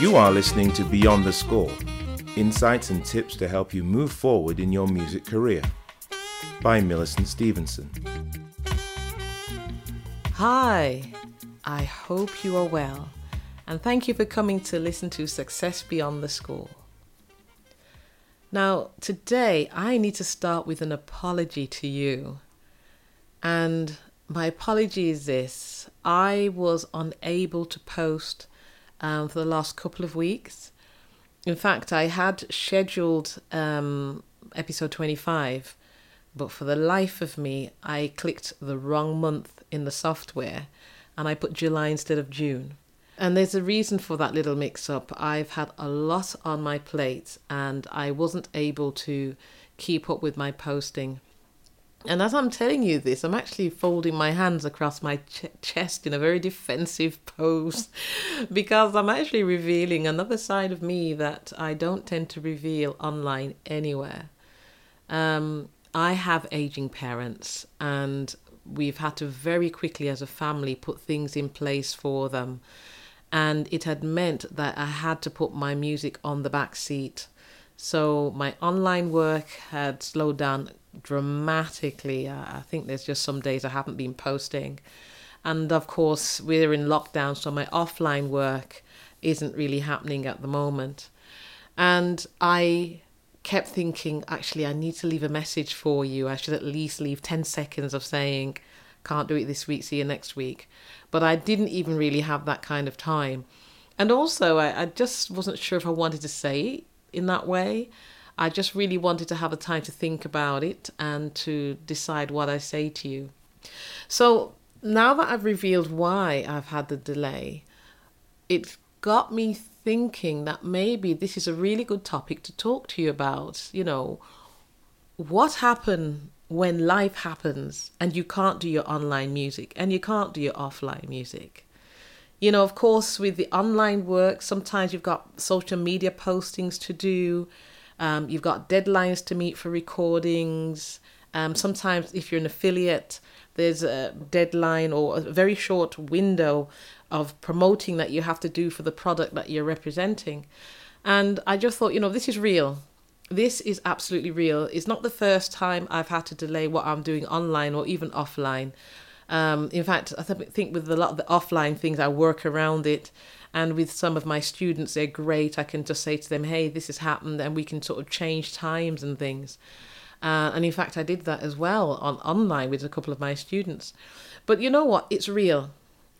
You are listening to Beyond the Score insights and tips to help you move forward in your music career by Millicent Stevenson. Hi, I hope you are well, and thank you for coming to listen to Success Beyond the Score. Now, today I need to start with an apology to you. And my apology is this I was unable to post um, for the last couple of weeks. In fact, I had scheduled um, episode 25, but for the life of me, I clicked the wrong month in the software and I put July instead of June. And there's a reason for that little mix up. I've had a lot on my plate and I wasn't able to keep up with my posting. And as I'm telling you this, I'm actually folding my hands across my ch- chest in a very defensive pose because I'm actually revealing another side of me that I don't tend to reveal online anywhere. Um, I have aging parents, and we've had to very quickly, as a family, put things in place for them. And it had meant that I had to put my music on the back seat. So my online work had slowed down dramatically. Uh, I think there's just some days I haven't been posting. And of course, we're in lockdown, so my offline work isn't really happening at the moment. And I kept thinking, actually, I need to leave a message for you. I should at least leave 10 seconds of saying, can't do it this week, see you next week. But I didn't even really have that kind of time. And also, I, I just wasn't sure if I wanted to say it in that way. I just really wanted to have a time to think about it and to decide what I say to you. So now that I've revealed why I've had the delay, it got me thinking that maybe this is a really good topic to talk to you about. You know, what happened when life happens and you can't do your online music and you can't do your offline music? You know, of course, with the online work, sometimes you've got social media postings to do um, you've got deadlines to meet for recordings. Um, sometimes, if you're an affiliate, there's a deadline or a very short window of promoting that you have to do for the product that you're representing. And I just thought, you know, this is real. This is absolutely real. It's not the first time I've had to delay what I'm doing online or even offline. Um, in fact, I think with a lot of the offline things, I work around it. And with some of my students, they're great. I can just say to them, hey, this has happened, and we can sort of change times and things. Uh, and in fact, I did that as well on online with a couple of my students. But you know what? It's real.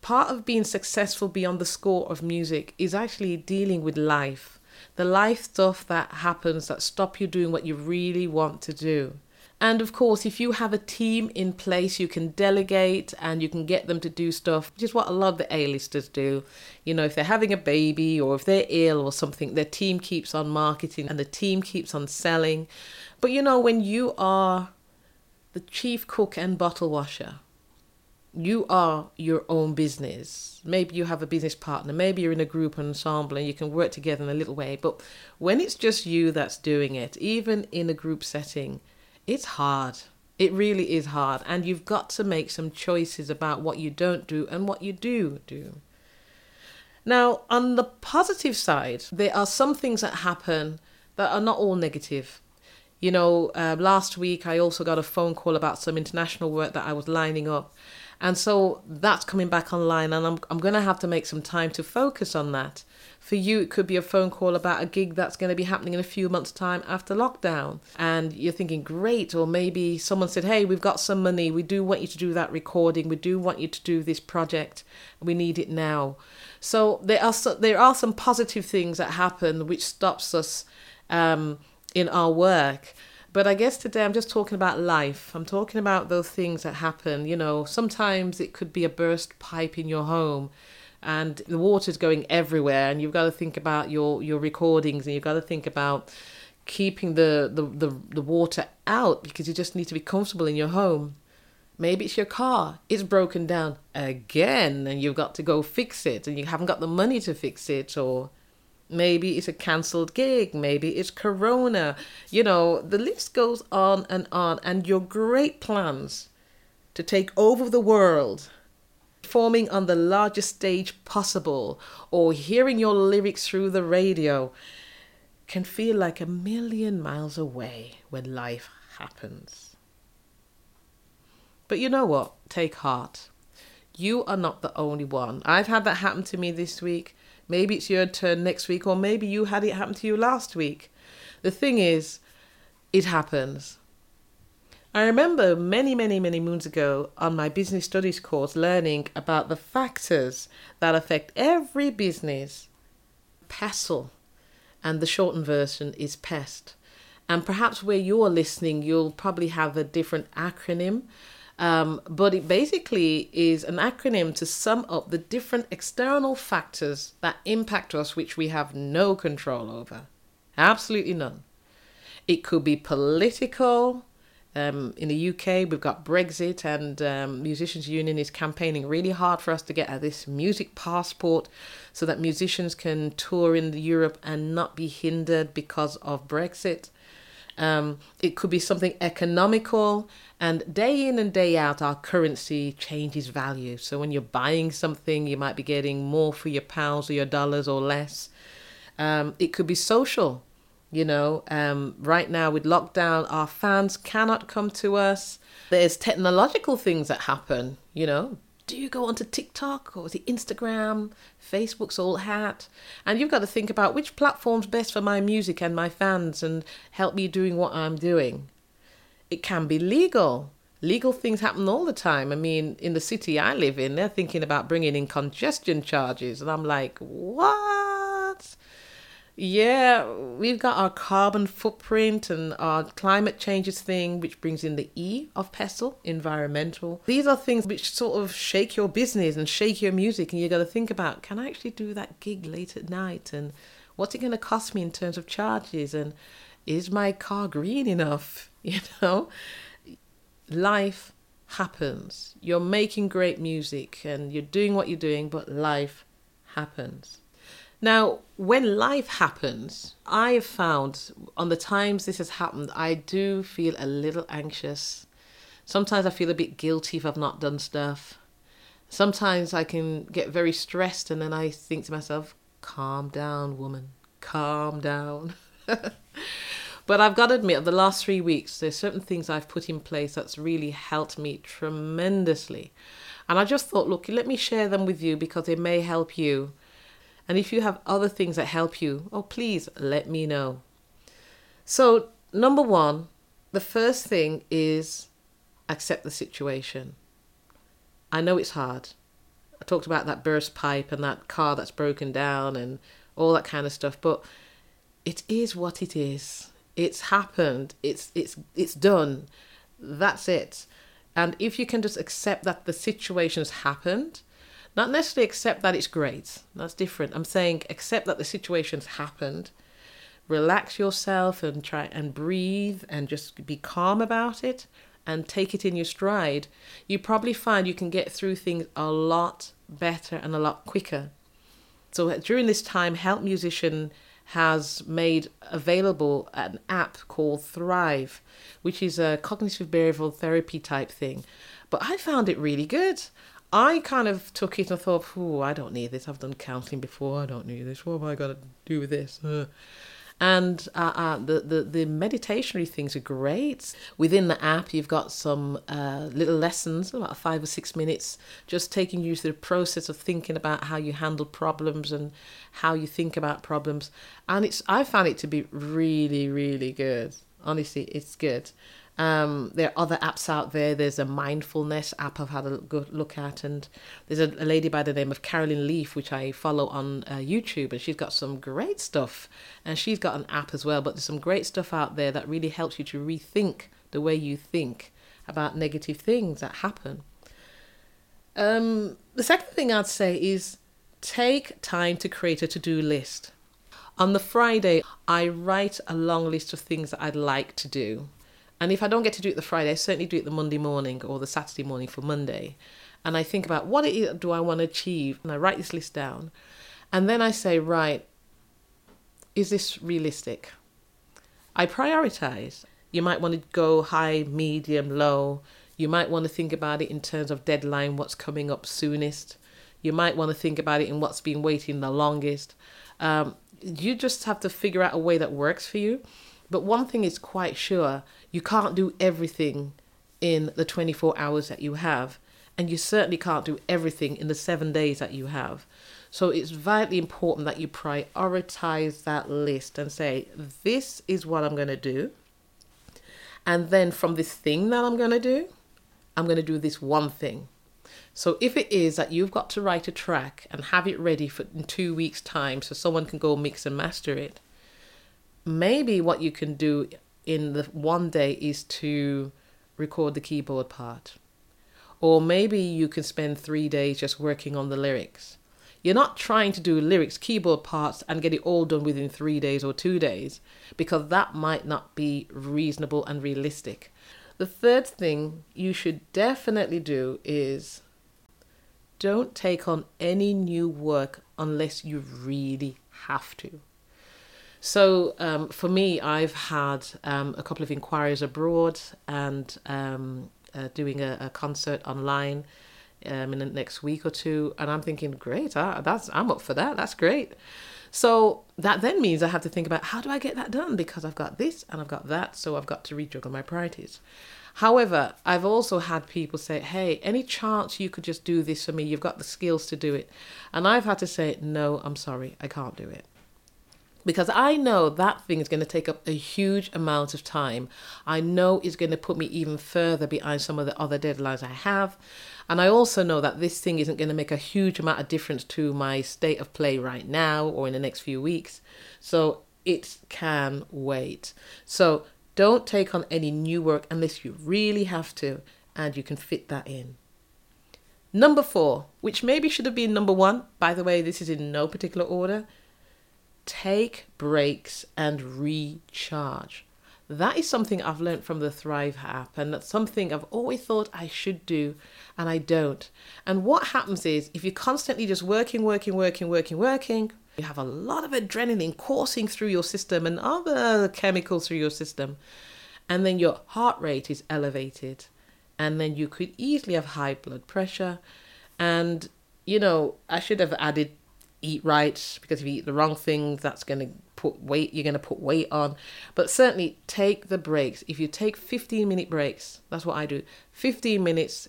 Part of being successful beyond the score of music is actually dealing with life, the life stuff that happens that stop you doing what you really want to do. And of course, if you have a team in place, you can delegate and you can get them to do stuff, which is what a lot of the A-listers do. You know, if they're having a baby or if they're ill or something, their team keeps on marketing and the team keeps on selling. But you know, when you are the chief cook and bottle washer, you are your own business. Maybe you have a business partner, maybe you're in a group ensemble and you can work together in a little way. But when it's just you that's doing it, even in a group setting, it's hard. It really is hard. And you've got to make some choices about what you don't do and what you do do. Now, on the positive side, there are some things that happen that are not all negative. You know, uh, last week I also got a phone call about some international work that I was lining up. And so that's coming back online, and I'm, I'm going to have to make some time to focus on that. For you, it could be a phone call about a gig that's going to be happening in a few months' time after lockdown. And you're thinking, great. Or maybe someone said, hey, we've got some money. We do want you to do that recording. We do want you to do this project. We need it now. So there are, so, there are some positive things that happen which stops us um, in our work. But I guess today I'm just talking about life. I'm talking about those things that happen. You know, sometimes it could be a burst pipe in your home and the water's going everywhere and you've got to think about your your recordings and you've got to think about keeping the, the, the, the water out because you just need to be comfortable in your home. Maybe it's your car, it's broken down again and you've got to go fix it and you haven't got the money to fix it, or maybe it's a cancelled gig, maybe it's Corona. You know, the list goes on and on, and your great plans to take over the world performing on the largest stage possible or hearing your lyrics through the radio can feel like a million miles away when life happens. But you know what? Take heart. You are not the only one. I've had that happen to me this week. Maybe it's your turn next week, or maybe you had it happen to you last week. The thing is, it happens. I remember many, many, many moons ago on my business studies course learning about the factors that affect every business. PESTLE, and the shortened version is PEST. And perhaps where you're listening, you'll probably have a different acronym. Um, but it basically is an acronym to sum up the different external factors that impact us, which we have no control over. Absolutely none. It could be political. Um, in the UK, we've got Brexit, and um, Musicians Union is campaigning really hard for us to get this music passport so that musicians can tour in Europe and not be hindered because of Brexit. Um, it could be something economical, and day in and day out, our currency changes value. So when you're buying something, you might be getting more for your pounds or your dollars or less. Um, it could be social. You know, um, right now with lockdown, our fans cannot come to us. There's technological things that happen. You know, do you go onto TikTok or the Instagram? Facebook's all hat. And you've got to think about which platform's best for my music and my fans and help me doing what I'm doing. It can be legal. Legal things happen all the time. I mean, in the city I live in, they're thinking about bringing in congestion charges. And I'm like, what? Yeah, we've got our carbon footprint and our climate changes thing, which brings in the E of PESTLE, environmental. These are things which sort of shake your business and shake your music, and you got to think about can I actually do that gig late at night? And what's it going to cost me in terms of charges? And is my car green enough? You know, life happens. You're making great music and you're doing what you're doing, but life happens. Now, when life happens, I have found on the times this has happened, I do feel a little anxious. Sometimes I feel a bit guilty if I've not done stuff. Sometimes I can get very stressed and then I think to myself, calm down, woman, calm down. but I've got to admit, the last three weeks, there's certain things I've put in place that's really helped me tremendously. And I just thought, look, let me share them with you because they may help you and if you have other things that help you, oh, please let me know. So, number one, the first thing is accept the situation. I know it's hard. I talked about that burst pipe and that car that's broken down and all that kind of stuff, but it is what it is. It's happened. It's it's it's done. That's it. And if you can just accept that the situation has happened, not necessarily accept that it's great. That's different. I'm saying accept that the situation's happened. Relax yourself and try and breathe and just be calm about it and take it in your stride. You probably find you can get through things a lot better and a lot quicker. So uh, during this time, Help Musician has made available an app called Thrive, which is a cognitive behavioral therapy type thing. But I found it really good. I kind of took it and thought, oh, I don't need this. I've done counseling before. I don't need this. What am I going to do with this? Uh. And uh, uh, the, the, the meditationary things are great. Within the app, you've got some uh, little lessons, about five or six minutes, just taking you through the process of thinking about how you handle problems and how you think about problems. And it's I found it to be really, really good. Honestly, it's good. Um, there are other apps out there. There's a mindfulness app I've had a good look at, and there's a, a lady by the name of Caroline Leaf, which I follow on uh, YouTube, and she's got some great stuff. And she's got an app as well, but there's some great stuff out there that really helps you to rethink the way you think about negative things that happen. Um, the second thing I'd say is take time to create a to do list. On the Friday, I write a long list of things that I'd like to do. And if I don't get to do it the Friday, I certainly do it the Monday morning or the Saturday morning for Monday. And I think about what do I want to achieve? And I write this list down. And then I say, right, is this realistic? I prioritize. You might want to go high, medium, low. You might want to think about it in terms of deadline, what's coming up soonest. You might want to think about it in what's been waiting the longest. Um, you just have to figure out a way that works for you. But one thing is quite sure you can't do everything in the 24 hours that you have, and you certainly can't do everything in the seven days that you have. So it's vitally important that you prioritize that list and say, This is what I'm going to do. And then from this thing that I'm going to do, I'm going to do this one thing. So if it is that you've got to write a track and have it ready for in two weeks' time so someone can go mix and master it, maybe what you can do in the one day is to record the keyboard part. Or maybe you can spend three days just working on the lyrics. You're not trying to do lyrics, keyboard parts, and get it all done within three days or two days, because that might not be reasonable and realistic. The third thing you should definitely do is don't take on any new work unless you really have to. So um, for me, I've had um, a couple of inquiries abroad and um, uh, doing a, a, concert online um, in the next week or two, and I'm thinking, great, I, that's I'm up for that. That's great. So that then means I have to think about how do I get that done because I've got this and I've got that, so I've got to rejuggle my priorities. However, I've also had people say, Hey, any chance you could just do this for me? You've got the skills to do it. And I've had to say, No, I'm sorry, I can't do it because I know that thing is going to take up a huge amount of time. I know it's going to put me even further behind some of the other deadlines I have. And I also know that this thing isn't going to make a huge amount of difference to my state of play right now or in the next few weeks. So it can wait. So don't take on any new work unless you really have to and you can fit that in. Number four, which maybe should have been number one, by the way, this is in no particular order take breaks and recharge. That is something I've learned from the Thrive app, and that's something I've always thought I should do, and I don't. And what happens is, if you're constantly just working, working, working, working, working, you have a lot of adrenaline coursing through your system and other chemicals through your system, and then your heart rate is elevated, and then you could easily have high blood pressure. And, you know, I should have added eat right because if you eat the wrong things that's going to put weight you're going to put weight on. But certainly take the breaks. If you take 15 minute breaks that's what i do. 15 minutes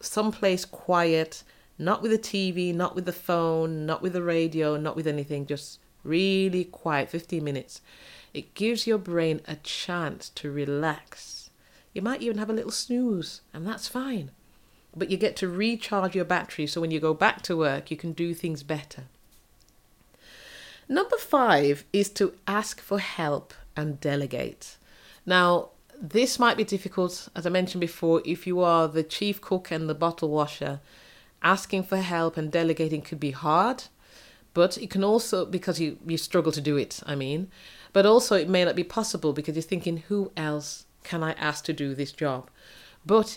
someplace quiet not with the tv not with the phone not with the radio not with anything just really quiet 15 minutes. It gives your brain a chance to relax. You might even have a little snooze and that's fine. But you get to recharge your battery so when you go back to work you can do things better Number five is to ask for help and delegate. Now, this might be difficult, as I mentioned before, if you are the chief cook and the bottle washer. Asking for help and delegating could be hard, but it can also, because you, you struggle to do it, I mean, but also it may not be possible because you're thinking, who else can I ask to do this job? But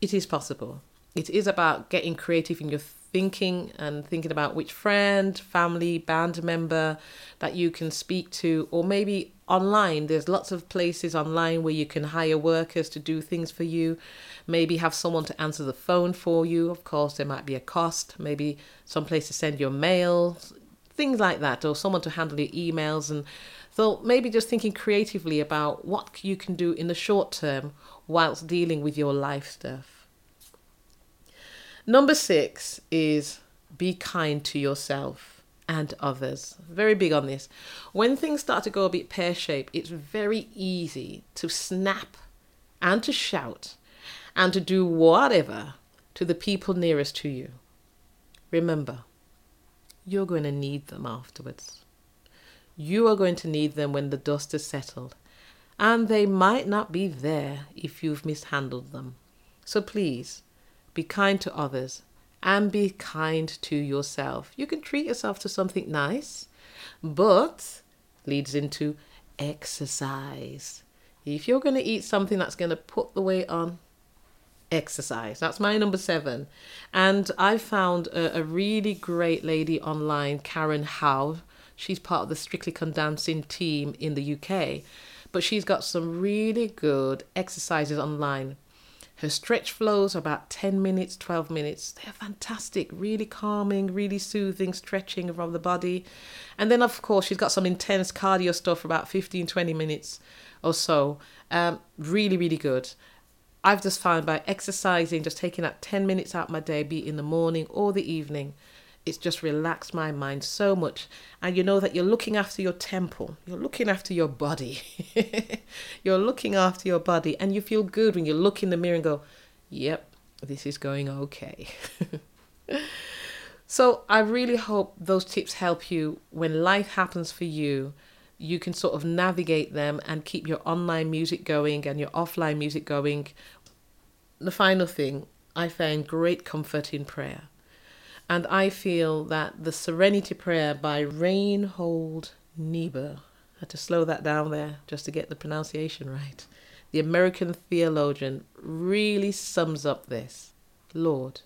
it is possible. It is about getting creative in your thinking and thinking about which friend, family, band member that you can speak to, or maybe online. There's lots of places online where you can hire workers to do things for you. Maybe have someone to answer the phone for you. Of course, there might be a cost. Maybe some place to send your mail, things like that, or someone to handle your emails. And so maybe just thinking creatively about what you can do in the short term whilst dealing with your life stuff. Number six is be kind to yourself and others. Very big on this. When things start to go a bit pear shaped, it's very easy to snap and to shout and to do whatever to the people nearest to you. Remember, you're going to need them afterwards. You are going to need them when the dust has settled, and they might not be there if you've mishandled them. So please, be kind to others, and be kind to yourself. You can treat yourself to something nice, but leads into exercise. If you're going to eat something that's going to put the weight on, exercise. That's my number seven. And I found a, a really great lady online, Karen Hauer. She's part of the Strictly Come Dancing team in the UK, but she's got some really good exercises online Her stretch flows are about 10 minutes, 12 minutes. They're fantastic, really calming, really soothing, stretching from the body. And then, of course, she's got some intense cardio stuff for about 15, 20 minutes or so. Um, really, really good. I've just found by exercising, just taking that 10 minutes out my day, be in the morning or the evening, it's just relaxed my mind so much. And you know that you're looking after your temple, you're looking after your body. you're looking after your body, and you feel good when you look in the mirror and go, Yep, this is going okay. so I really hope those tips help you when life happens for you. You can sort of navigate them and keep your online music going and your offline music going. The final thing, I find great comfort in prayer. And I feel that the Serenity Prayer by Reinhold Niebuhr, I had to slow that down there just to get the pronunciation right. The American theologian really sums up this Lord,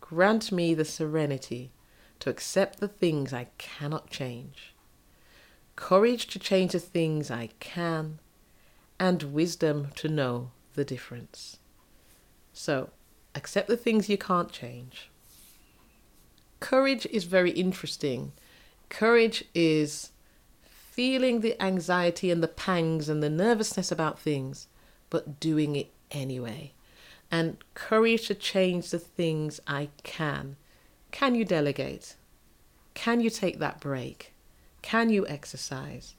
grant me the serenity to accept the things I cannot change, courage to change the things I can, and wisdom to know the difference. So, accept the things you can't change Courage is very interesting. Courage is feeling the anxiety and the pangs and the nervousness about things, but doing it anyway. And courage to change the things I can. Can you delegate? Can you take that break? Can you exercise?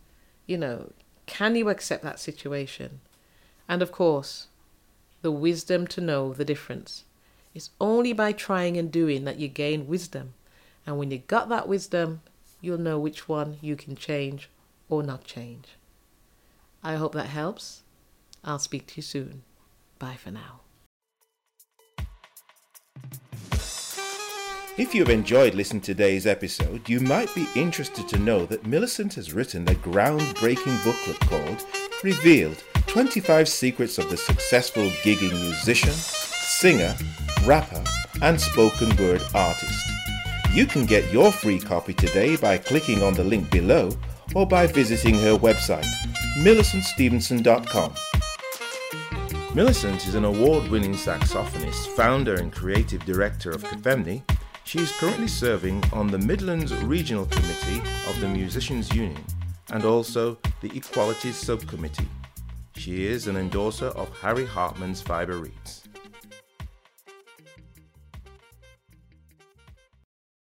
You know, can you accept that situation? And of course, the wisdom to know the difference. It's only by trying and doing that you gain wisdom. And when you got that wisdom, you'll know which one you can change or not change. I hope that helps. I'll speak to you soon. Bye for now. If you've enjoyed listening to today's episode, you might be interested to know that Millicent has written a groundbreaking booklet called Revealed 25 Secrets of the Successful Gigging Musician, Singer, Rapper, and Spoken Word Artist. You can get your free copy today by clicking on the link below or by visiting her website, millicentstevenson.com. Millicent is an award winning saxophonist, founder, and creative director of Kafemni. She is currently serving on the Midlands Regional Committee of the Musicians Union and also the Equalities Subcommittee. She is an endorser of Harry Hartmann's Fiber Reeds.